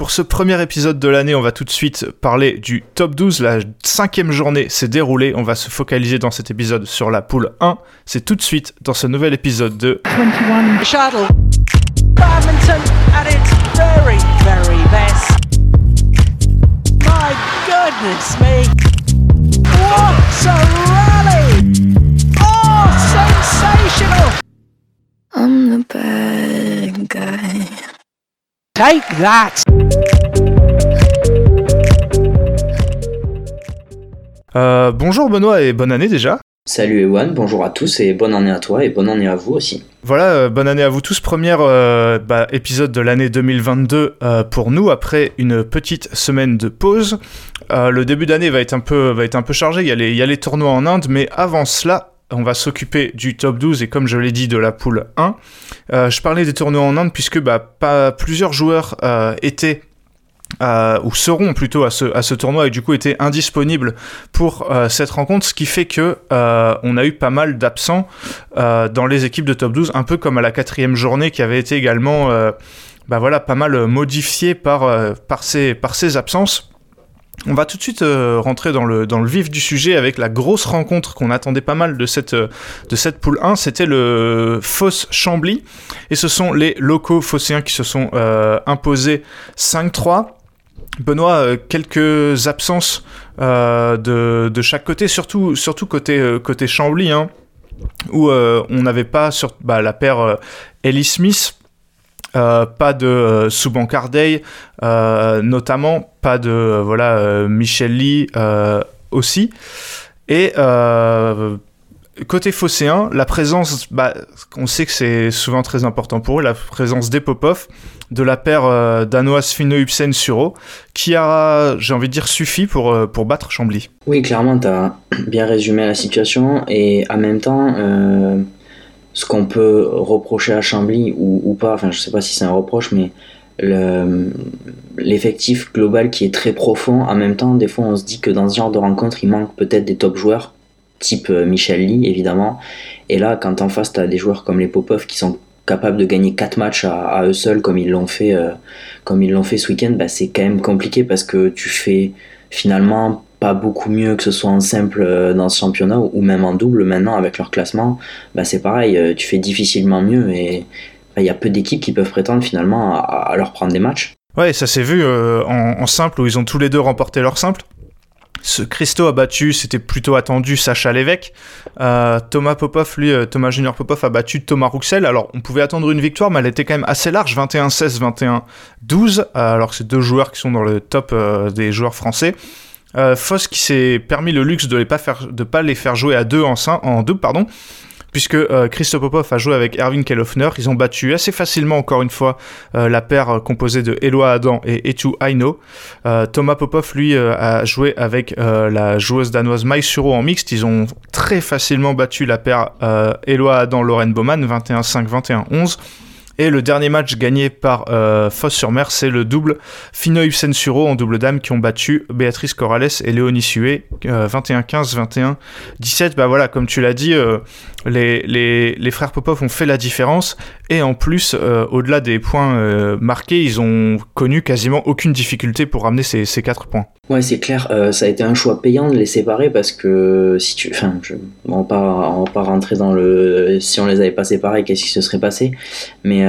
Pour ce premier épisode de l'année, on va tout de suite parler du top 12. La cinquième journée s'est déroulée. On va se focaliser dans cet épisode sur la poule 1. C'est tout de suite dans ce nouvel épisode de 21 Shuttle. Badminton at its very, very best. My goodness me. What a rally! Oh, sensational! I'm the bad guy. Take that! Euh, bonjour Benoît et bonne année déjà. Salut Ewan, bonjour à tous et bonne année à toi et bonne année à vous aussi. Voilà, euh, bonne année à vous tous. Premier euh, bah, épisode de l'année 2022 euh, pour nous après une petite semaine de pause. Euh, le début d'année va être un peu va être un peu chargé. Il y a les, il y a les tournois en Inde, mais avant cela, on va s'occuper du top 12 et comme je l'ai dit de la poule 1. Euh, je parlais des tournois en Inde puisque bah, pas, plusieurs joueurs euh, étaient euh, ou seront plutôt à ce, tournoi et du coup étaient indisponibles pour euh, cette rencontre, ce qui fait que on a eu pas mal d'absents dans les équipes de top 12, un peu comme à la quatrième journée qui avait été également bah voilà, pas mal modifiée par, par, par ces absences. On va tout de suite euh, rentrer dans le, vif du sujet avec la grosse rencontre qu'on attendait pas mal de cette, euh, poule 1, c'était le Foss Chambly. Et ce sont les locaux phocéens qui se sont euh, imposés 5-3. Benoît, quelques absences de, chaque côté, surtout, côté, côté Chambly, hein, où on n'avait pas sur bah, la paire Ellie Smith, euh, pas de euh, Souban Cardey, euh, notamment pas de euh, voilà Michel Lee aussi. Et côté phocéen, la présence, bah, on sait que c'est souvent très important pour eux, la présence des Popov, de la paire danoise Fino Ibsen Suro, qui a, j'ai envie de dire, suffi pour, pour battre Chambly. Oui, clairement, tu as bien résumé la situation et en même temps, ce qu'on peut reprocher à Chambly ou, pas, enfin je sais pas si c'est un reproche, mais le- l'effectif global qui est très profond, en même temps, des fois on se dit que dans ce genre de rencontre, il manque peut-être des top joueurs, type euh, Michel Lee évidemment, et là quand en face tu as des joueurs comme les Popov qui sont capables de gagner 4 matchs à, eux seuls comme ils l'ont fait, euh, ce week-end, bah, c'est quand même compliqué parce que tu fais finalement pas beaucoup mieux que ce soit en simple euh, dans ce championnat ou même en double maintenant avec leur classement, bah c'est pareil, euh, tu fais difficilement mieux et bah, il y a peu d'équipes qui peuvent prétendre finalement à, leur prendre des matchs. Ouais, ça s'est vu euh, en, simple où ils ont tous les deux remporté leur simple. Ce Christo a battu, c'était plutôt attendu, Sacha Lévesque. Thomas Popov, lui, Thomas Junior Popov a battu Thomas Rouxel. Alors, on pouvait attendre une victoire, mais elle était quand même assez large, 21-16, 21-12. euh, alors que c'est deux joueurs qui sont dans le top des joueurs français. Euh, Foss qui s'est permis le luxe de ne pas, les faire jouer à deux en, en double, pardon, puisque euh, Christo Popov a joué avec Erwin Kellhoffner. Ils ont battu assez facilement, encore une fois, euh, la paire euh, composée de Eloi Adam et Etu Aino. Euh, Thomas Popov, lui, a joué avec la joueuse danoise Mai Suro en mixte. Ils ont très facilement battu la paire Eloi Adam Lauren Bowman, 21-5, 21-11. Et le dernier match gagné par euh, Foss-sur-Mer, c'est le double Fino Ibsen Suro en double dame qui ont battu Béatrice Corrales et Léonie Sué, euh, 21-15, 21-17. Bah voilà, comme tu l'as dit, euh, les, frères Popov ont fait la différence. Et en plus, euh, au-delà des points euh, marqués, ils ont connu quasiment aucune difficulté pour ramener ces, ces 4 points. Ouais, c'est clair, euh, ça a été un choix payant de les séparer parce que si tu. Enfin, on va va pas rentrer dans le. Si on les avait pas séparés, qu'est-ce qui se serait passé? Mais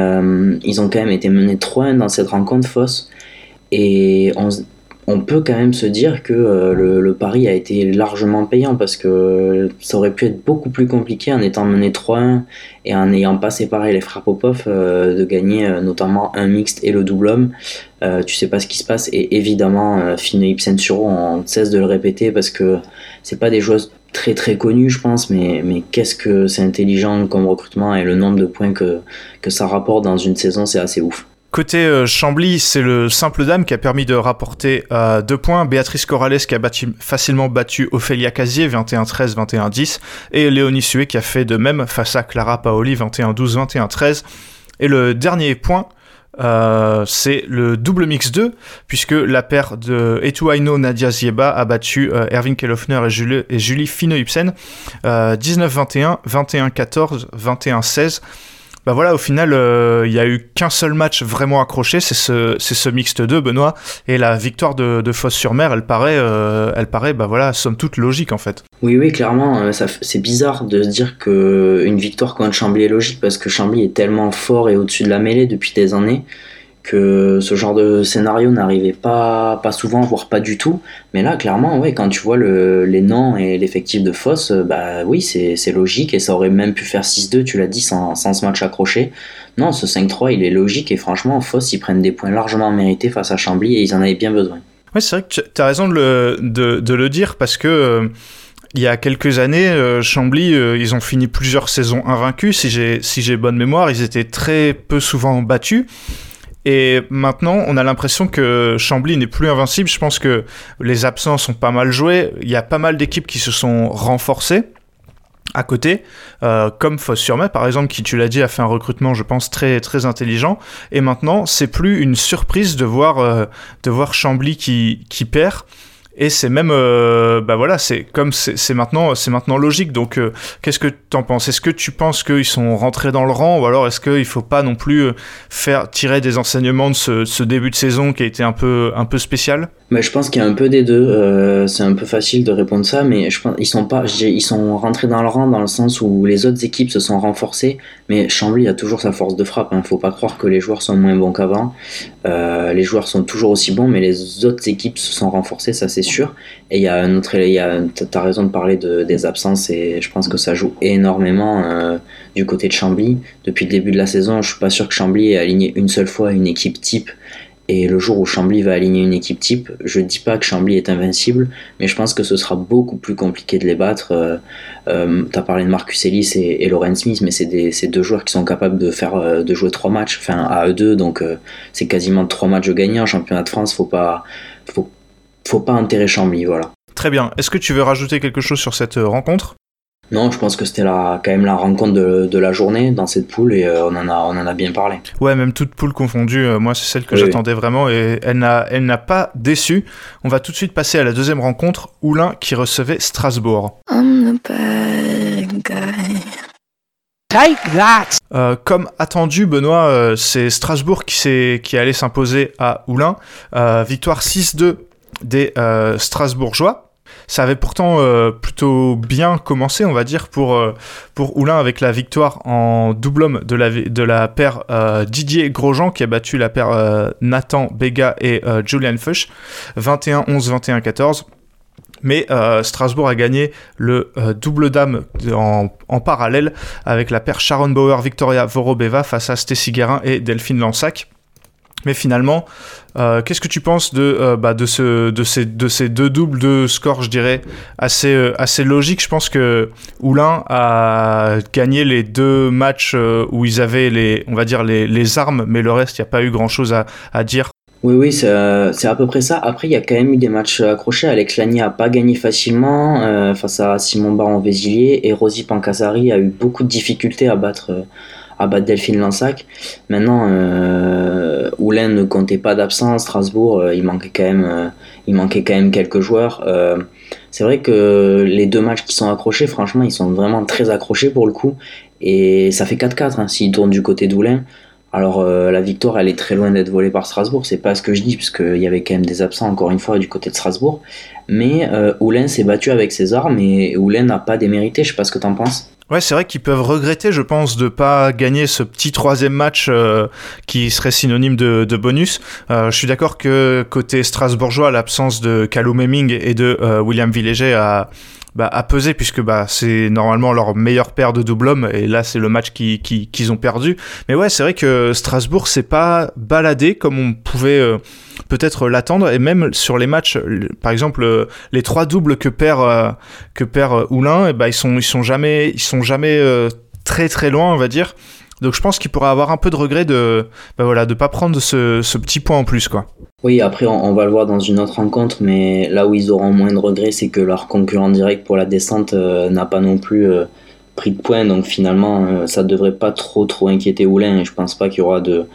ils ont quand même été menés 3-1 dans cette rencontre fausse. Et on, on peut quand même se dire que euh, le, pari a été largement payant parce que ça aurait pu être beaucoup plus compliqué en étant mené 3-1 et en n'ayant pas séparé les frères Popov euh, de gagner euh, notamment un mixte et le double homme. Euh, tu sais pas ce qui se passe et évidemment Fine Ibsen Suro on cesse de le répéter parce que c'est pas des joueuses très très connues je pense mais, qu'est-ce que c'est intelligent comme recrutement et le nombre de points que ça rapporte dans une saison c'est assez ouf. Côté euh, Chambly, c'est le simple dame qui a permis de rapporter euh, deux points. Béatrice Corrales qui a facilement battu Ophélia Casier, 21-13, 21-10. Et Léonie Sué qui a fait de même face à Clara Paoli, 21-12, 21-13. Et le dernier point, euh, c'est le double mix 2, puisque la paire de Etuaino Nadia Zieba a battu euh, Erwin Kellhoffner et Julie, et Julie euh, 19-21, 21-14, 21-16. Bah voilà, au final, euh, il y a eu qu'un seul match vraiment accroché, c'est ce, c'est ce mixte 2, Benoît, et la victoire de, de Fosse-sur-Mer, elle paraît, euh, elle paraît, bah voilà, somme toute logique en fait. Oui, oui, clairement, euh, c'est bizarre de se dire que une victoire contre Chambly est logique parce que Chambly est tellement fort et au-dessus de la mêlée depuis des années que ce genre de scénario n'arrivait pas, pas souvent, voire pas du tout. Mais là, clairement, ouais, quand tu vois le, les noms et l'effectif de Foss, euh, bah oui, c'est logique et ça aurait même pu faire 6-2, tu l'as dit, sans, ce match accroché. Non, ce 5-3, il est logique et franchement, Foss, ils prennent des points largement mérités face à Chambly et ils en avaient bien besoin. Ouais, c'est vrai que tu as raison de le, dire parce que euh, il y a quelques années, euh, Chambly, ils ont fini plusieurs saisons invaincus. Si j'ai bonne mémoire, ils étaient très peu souvent battus. Et maintenant, on a l'impression que Chambly n'est plus invincible. Je pense que les absents sont pas mal joués. Il y a pas mal d'équipes qui se sont renforcées à côté, euh, comme Foss-sur-Mer par exemple, qui tu l'as dit a fait un recrutement, je pense très très intelligent. Et maintenant, c'est plus une surprise de voir euh, de voir Chambly qui qui perd. Et c'est même, euh, bah voilà, c'est comme c'est maintenant, c'est maintenant logique. Donc, euh, qu'est-ce que t'en penses? Est-ce que tu penses qu'ils sont rentrés dans le rang, ou alors est-ce qu'il faut pas non plus euh, faire tirer des enseignements de ce, début de saison qui a été un peu un peu spécial? Mais je pense qu'il y a un peu des deux. euh, c'est un peu facile de répondre ça, mais je pense ils sont pas, ils sont rentrés dans le rang dans le sens où les autres équipes se sont renforcées. Mais Chambly a toujours sa force de frappe. Hein. Faut pas croire que les joueurs sont moins bons qu'avant. Les joueurs sont toujours aussi bons, mais les autres équipes se sont renforcées, ça c'est sûr. Et il y a un autre, il y a, t'as raison de parler de, des absences et je pense que ça joue énormément euh, du côté de Chambly. Depuis le début de la saison, je suis pas sûr que Chambly ait aligné une seule fois une équipe type. Et le jour où Chambly va aligner une équipe type, je dis pas que Chambly est invincible, mais je pense que ce sera beaucoup plus compliqué de les battre. Euh, euh, T'as parlé de Marcus Ellis et, et Smith, mais c'est c'est deux joueurs qui sont capables de faire euh, de jouer trois matchs, enfin à eux deux, donc c'est quasiment trois matchs gagnés en championnat de France. Faut pas, faut, faut pas enterrer Chambly, voilà. Très bien. Est-ce que tu veux rajouter quelque chose sur cette euh, rencontre? Non, je pense que c'était la, quand même la rencontre de, de la journée dans cette poule et euh, on en a, on en a bien parlé. Ouais, même toute poule confondue, euh, moi c'est celle que Oui, j'attendais vraiment et elle n'a, elle n'a pas déçu. On va tout de suite passer à la deuxième rencontre, Oulin qui recevait Strasbourg. I'm the bad guy. Take that! Euh, comme attendu, Benoît, euh, c'est Strasbourg qui, s'est, qui allait s'imposer à Oulin. Euh, victoire 6-2 des euh, Strasbourgeois. Ça avait pourtant euh, plutôt bien commencé, on va dire, pour, euh, pour Oulin avec la victoire en double homme de la, de la paire euh, Didier Grosjean qui a battu la paire Nathan Bega et Julian Fuchs 21-11, 21-14. Mais Strasbourg a gagné le double dame en, en parallèle avec la paire Sharon Bauer Victoria Vorobeva face à Stacy Guérin et Delphine Lansac. Mais finalement, euh, qu'est-ce que tu penses de, euh, bah, de, ce, de, ces, de ces deux doubles de score, je dirais, assez, euh, assez logique Je pense que Oulin a gagné les deux matchs euh, où ils avaient les, on va dire, les, les armes, mais le reste, il n'y a pas eu grand-chose à, à dire. Oui, oui, c'est à peu près ça. Après, il y a quand même eu des matchs accrochés. Alex Lani a pas gagné facilement face à Simon Baron-Vézilier et Rosy Pancasari a eu beaucoup de difficultés à battre, à battre Delphine Lansac. Maintenant, euh, Oulin ne comptait pas d'absence. Strasbourg, euh, il manquait quand même, euh, il manquait quand même quelques joueurs. Euh, c'est vrai que les deux matchs qui sont accrochés, franchement, ils sont vraiment très accrochés pour le coup. Et ça fait 4-4 hein, s'ils tournent du côté d'Oulin. Alors la victoire, elle est très loin d'être volée par Strasbourg. C'est pas ce que je dis, puisqu'il y avait quand même des absents encore une fois du côté de Strasbourg. Mais Oulin s'est battu avec ses armes et Oulin n'a pas démérité. Je sais pas ce que t'en penses. Ouais, c'est vrai qu'ils peuvent regretter, je pense, de pas gagner ce petit troisième match euh, qui serait synonyme de, de bonus. Euh, je suis d'accord que côté strasbourgeois, l'absence de Callum Hemming et de euh, William Villéger a, bah, puisque bah, c'est normalement leur meilleure paire de double homme et là c'est le match qui- qui- qu'ils ont perdu. Mais ouais, c'est vrai que Strasbourg s'est pas baladé comme on pouvait euh, peut-être l'attendre et même sur les matchs, par exemple euh, les trois doubles que perd euh, que perd euh, Oulin, et bah, ils sont ils sont jamais ils sont jamais très très loin on va dire. Donc je pense qu'il pourrait avoir un peu de regret de bah, voilà de pas prendre ce, ce petit point en plus quoi. Oui, après on, va le voir dans une autre rencontre, mais là où ils auront moins de regrets, c'est que leur concurrent direct pour la descente n'a pas non plus pris de points. Donc finalement, euh, ça devrait pas trop trop inquiéter Oulin. Et je pense pas qu'il y aura de,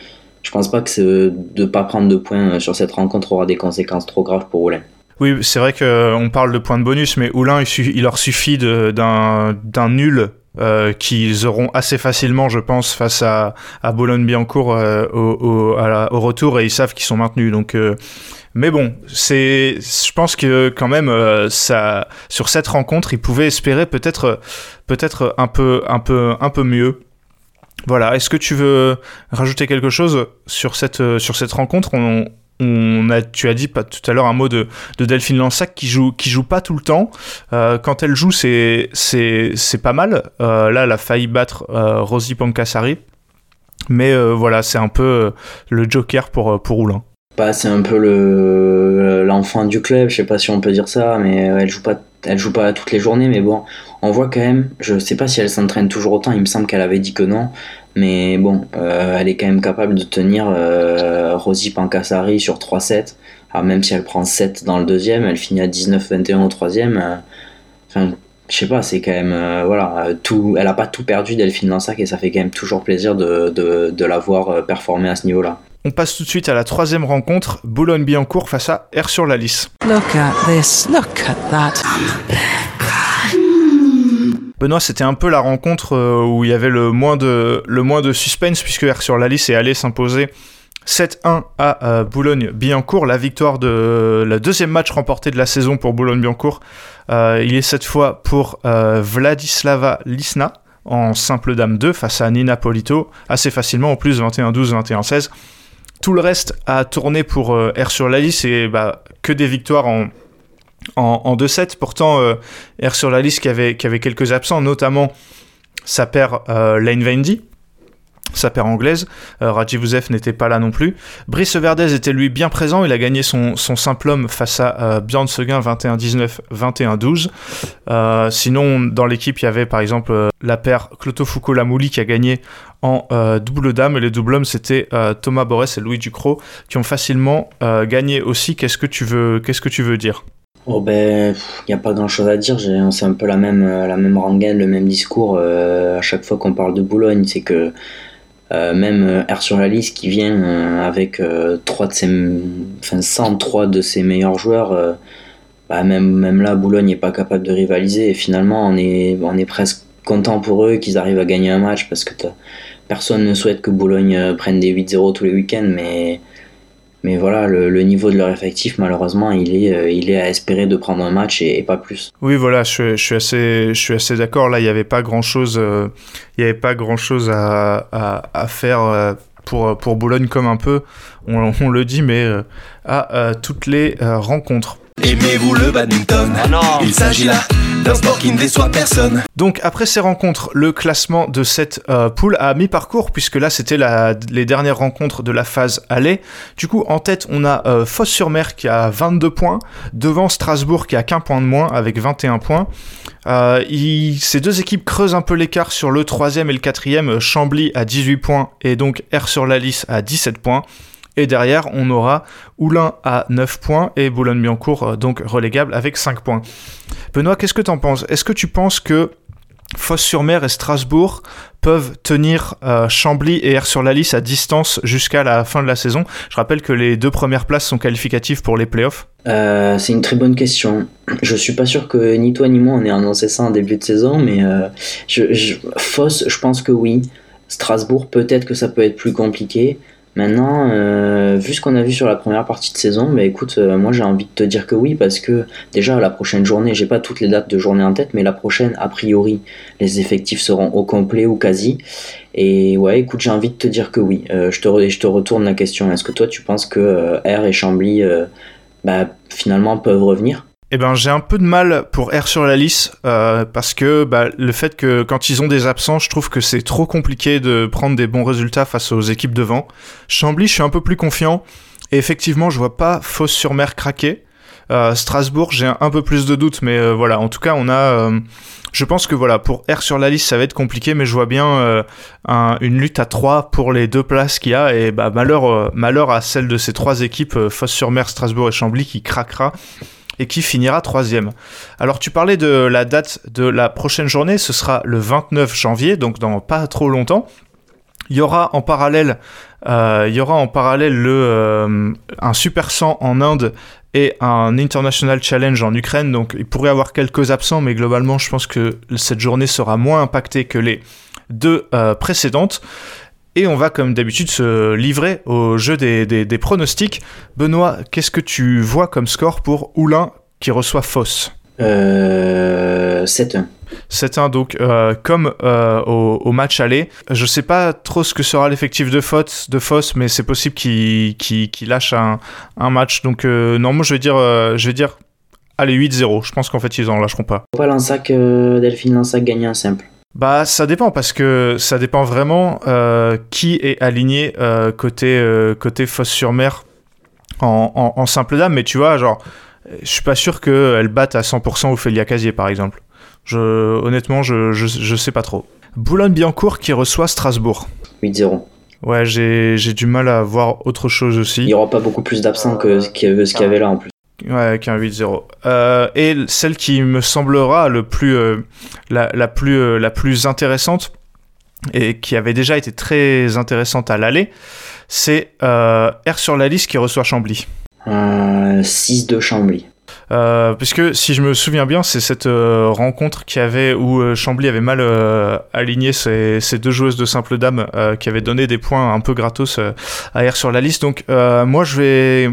je pense pas que ce- de pas prendre de points euh, sur cette rencontre aura des conséquences trop graves pour Oulin. Oui, c'est vrai qu'on parle de points de bonus, mais Oulin, il, leur suffit d'un nul euh, qu'ils auront assez facilement, je pense, face à, à Boulogne-Billancourt euh, au, au, retour et ils savent qu'ils sont maintenus. Donc, euh, mais bon, c'est, je pense que quand même, euh, ça, sur cette rencontre, ils pouvaient espérer peut-être, peut-être un peu, un peu, un peu mieux. Voilà. Est-ce que tu veux rajouter quelque chose sur cette, euh, sur cette rencontre? On, a, tu as dit pas tout à l'heure un mot de, de Delphine Lansac qui joue, qui joue pas tout le temps. Euh, quand elle joue, c'est, c'est, c'est pas mal. Euh, là, elle a failli battre euh, Rosie Pankasari. Mais voilà, c'est un peu le joker pour, pour Oulin. Bah, c'est un peu le l'enfant du club, je sais pas si on peut dire ça, mais elle joue pas elle joue pas toutes les journées, mais bon, on voit quand même, je sais pas si elle s'entraîne toujours autant, il me semble qu'elle avait dit que non, mais bon, euh, elle est quand même capable de tenir euh, Rosie Pankasari sur 3 sets. Alors même si elle prend 7 dans le deuxième, elle finit à 19-21 au troisième. euh, Enfin, je sais pas, c'est quand même euh, voilà, tout, elle a pas tout perdu Delphine Lansac et ça fait quand même toujours plaisir de, de, la voir performer à ce niveau-là. On passe tout de suite à la troisième rencontre, Boulogne-Billancourt face à R sur la Lys. Look at this. Look at that. Benoît, c'était un peu la rencontre euh, où il y avait le moins de, le moins de suspense, puisque R sur la Lys est allé s'imposer 7-1 à euh, Boulogne-Billancourt. La victoire de le deuxième match remporté de la saison pour Boulogne-Billancourt, euh, il est cette fois pour euh, Vladislava Lisna en simple dame 2 face à Nina Polito, assez facilement en plus 21-12, 21-16. Tout le reste a tourné pour euh, R sur la Lys et bah, que des victoires en, en, en 2-7. Pourtant, euh, R sur la liste qui avait, qui avait quelques absents, notamment sa paire euh, Lane Vendy, sa paire anglaise. Euh, Rajivuzev n'était pas là non plus. Brice Verdez était lui bien présent. Il a gagné son, simple homme face à euh, Björn Seguin 21-19, 21-12. Euh, sinon, dans l'équipe, il y avait par exemple euh, la paire Cloto Foucault Lamouli qui a gagné en euh, double dame. Et les double hommes, c'était Thomas Borès et Louis Ducrot qui ont facilement gagné aussi. Qu'est-ce que tu veux, dire? Oh ben, il n'y a pas grand chose à dire, c'est un peu la même, la même rengaine, le même discours à chaque fois qu'on parle de Boulogne, c'est que euh, même euh, R sur la liste qui vient euh, avec de ses, enfin 103 de ses meilleurs joueurs, bah même, même là Boulogne n'est pas capable de rivaliser. Et finalement on est, on est presque content pour eux qu'ils arrivent à gagner un match parce que personne ne souhaite que Boulogne prenne des 8-0 tous les week-ends, mais mais voilà, le, le niveau de leur effectif, malheureusement, il est, euh, il est à espérer de prendre un match et, et pas plus. Oui, voilà, je, je suis assez, je suis assez d'accord. Là, il n'y avait pas grand chose, il y avait pas grand chose à, à, à faire euh, pour, pour Boulogne, comme un peu, on, on le dit, mais euh, à euh, toutes les euh, rencontres. Aimez-vous le badminton? Il s'agit là Donc après ces rencontres, le classement de cette euh, poule a mi-parcours puisque là c'était les dernières rencontres de la phase aller. Du coup en tête on a euh, Fosse-sur-Mer qui a 22 points, devant Strasbourg qui a qu'un point de moins avec 21 points. Euh, ces deux équipes creusent un peu l'écart sur le troisième et le quatrième, Chambly à 18 points et donc R sur la lisse à 17 points. Et derrière, on aura Oulin à 9 points et Boulogne-Billancourt, euh, donc relégable, avec 5 points. Benoît, qu'est-ce que t'en penses? Est-ce que tu penses que Fosse-sur-Mer et Strasbourg peuvent tenir euh, Chambly et R sur la lisse à distance jusqu'à la fin de la saison? Je rappelle que les deux premières places sont qualificatives pour les playoffs. Euh, c'est une très bonne question. Je suis pas sûr que ni toi ni moi on ait annoncé ça en début de saison, mais euh, je, je, Foss, je pense que oui. Strasbourg, peut-être que ça peut être plus compliqué. Maintenant, euh, vu ce qu'on a vu sur la première partie de saison, bah écoute, euh, moi j'ai envie de te dire que oui, parce que déjà la prochaine journée, j'ai pas toutes les dates de journée en tête, mais la prochaine, a priori, les effectifs seront au complet ou quasi. Et ouais, écoute, j'ai envie de te dire que oui. Euh, je, te je te retourne la question. Est-ce que toi tu penses que R et Chambly bah, finalement peuvent revenir? Eh ben, j'ai un peu de mal pour R sur la lisse euh, parce que bah, le fait que quand ils ont des absents, je trouve que c'est trop compliqué de prendre des bons résultats face aux équipes devant. Chambly, je suis un peu plus confiant et effectivement, je vois pas Fosse sur Mer craquer. Euh, Strasbourg, j'ai un, peu plus de doutes, mais euh, voilà. En tout cas, on a. euh, je pense que voilà, pour R sur la liste, ça va être compliqué, mais je vois bien un- une lutte à trois pour les deux places qu'il y a, et bah malheur, malheur à celle de ces trois équipes, Fosse sur Mer, Strasbourg et Chambly, qui craquera et qui finira troisième. Alors tu parlais de la date de la prochaine journée, ce sera le 29 janvier, donc dans pas trop longtemps. Il y aura en parallèle Euh, euh, un Super 100 en Inde et un International Challenge en Ukraine. Donc il pourrait y avoir quelques absents, mais globalement, je pense que cette journée sera moins impactée que les deux euh, précédentes. Et on va, comme d'habitude, se livrer au jeu des, des- des pronostics. Benoît, qu'est-ce que tu vois comme score pour Oulin qui reçoit Foss Euh, 7-1. 7-1 donc euh, comme euh, au, au match aller. Je sais pas trop ce que sera l'effectif de Foss, de Foss mais c'est possible qu'il qu'il- qu'il lâche un, un match. Donc euh, non, moi je vais dire, je vais dire, allez 8-0. Je pense qu'en fait ils en lâcheront pas. Pas Lansac, Delphine Lansac gagner un simple. Bah ça dépend parce que ça dépend vraiment euh, qui est aligné euh, côté euh, côté Foss sur Mer en, en, en simple dame. Mais tu vois genre, je suis pas sûr qu'elle batte à 100% Ophélia Casier par exemple. Je, honnêtement, je, je, je sais pas trop. Boulogne-Billancourt qui reçoit Strasbourg. 8-0. Ouais, j'ai j'ai du mal à voir autre chose Il aussi. y aura pas beaucoup plus d'absents que ce qu'il y avait là en plus. Ouais, avec un 8-0. Euh, et celle qui me semblera le plus, euh, la, la, plus, euh, la plus intéressante, et qui avait déjà été très intéressante à l'aller, c'est R sur la liste qui reçoit Chambly. Euh, 6 de Chambly. Euh, puisque si je me souviens bien, c'est cette euh, rencontre qui avait où euh, Chambly avait mal aligné ses, ses deux joueuses de simple dame qui avaient donné des points un peu gratos à R sur la liste. Donc moi je vais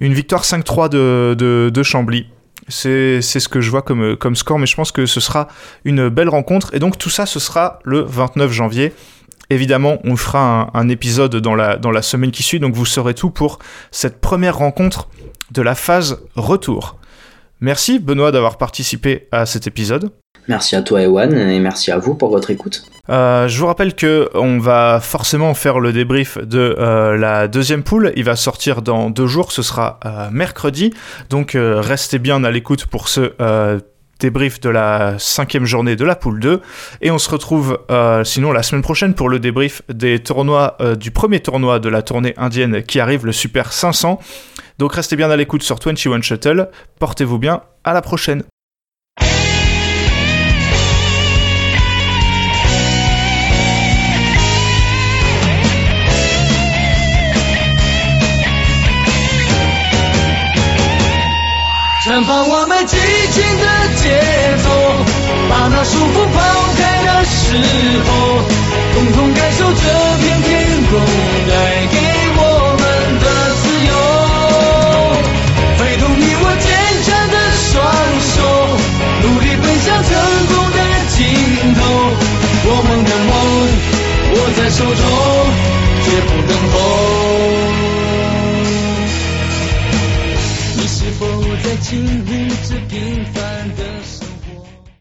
une victoire 5-3 de, de, Chambly. C'est c'est ce que je vois comme, comme score, mais je pense que ce sera une belle rencontre. Et donc tout ça, ce sera le 29 janvier. Évidemment, on fera un, un épisode dans la, dans la semaine qui suit, donc vous saurez tout pour cette première rencontre de la phase retour. Merci Benoît d'avoir participé à cet épisode. Merci à toi, Ewan, et merci à vous pour votre écoute. Euh, je vous rappelle que on va forcément faire le débrief de euh, la deuxième poule. Il va sortir dans deux jours, ce sera euh, mercredi. Donc restez bien à l'écoute pour ce débrief de la cinquième journée de la poule 2. Et on se retrouve euh, sinon la semaine prochaine pour le débrief des tournois, euh, du premier tournoi de la tournée indienne qui arrive, le Super 500. Donc restez bien à l'écoute sur 21 Shuttle. Portez-vous bien, à la prochaine. 绽放我们激情的节奏把那束缚抛开的时候共同感受这片天空带给我们的自由。挥动你我坚强的双手努力奔向成功的尽头。我们的梦握在手中。